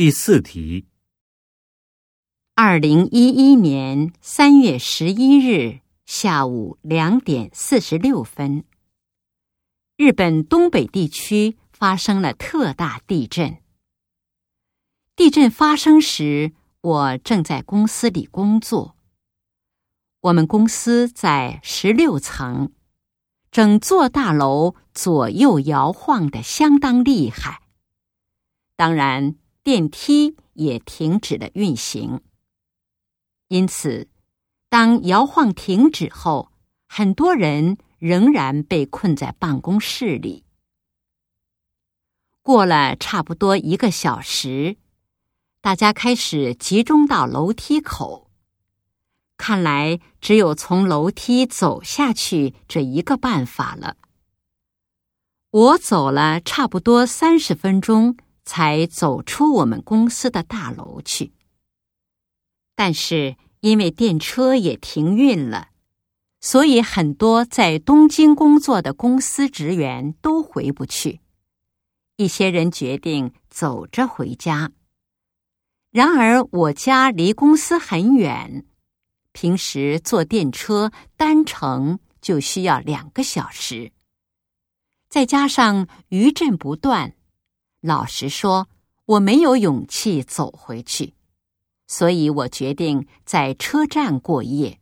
第四题：二零一一年三月十一日下午两点四十六分，日本东北地区发生了特大地震。地震发生时，我正在公司里工作。我们公司在十六层，整座大楼左右摇晃的相当厉害。当然。电梯也停止了运行，因此，当摇晃停止后，很多人仍然被困在办公室里。过了差不多一个小时，大家开始集中到楼梯口。看来只有从楼梯走下去这一个办法了。我走了差不多三十分钟。才走出我们公司的大楼去，但是因为电车也停运了，所以很多在东京工作的公司职员都回不去。一些人决定走着回家。然而我家离公司很远，平时坐电车单程就需要两个小时，再加上余震不断。老实说，我没有勇气走回去，所以我决定在车站过夜。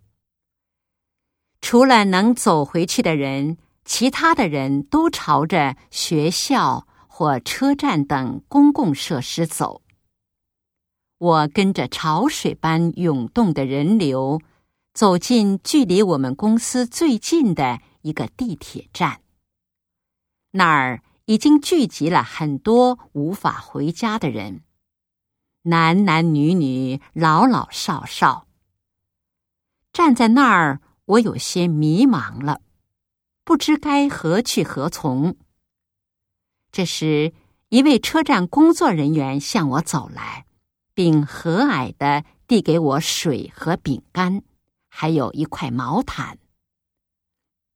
除了能走回去的人，其他的人都朝着学校或车站等公共设施走。我跟着潮水般涌动的人流，走进距离我们公司最近的一个地铁站，那儿。已经聚集了很多无法回家的人，男男女女、老老少少。站在那儿，我有些迷茫了，不知该何去何从。这时，一位车站工作人员向我走来，并和蔼的递给我水和饼干，还有一块毛毯。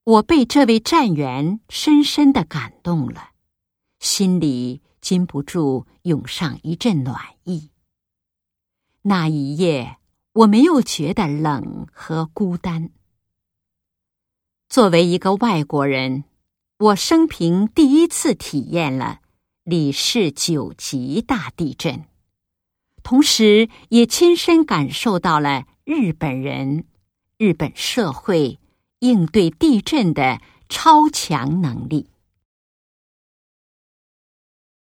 我被这位站员深深的感动了。心里禁不住涌上一阵暖意。那一夜，我没有觉得冷和孤单。作为一个外国人，我生平第一次体验了里氏九级大地震，同时也亲身感受到了日本人、日本社会应对地震的超强能力。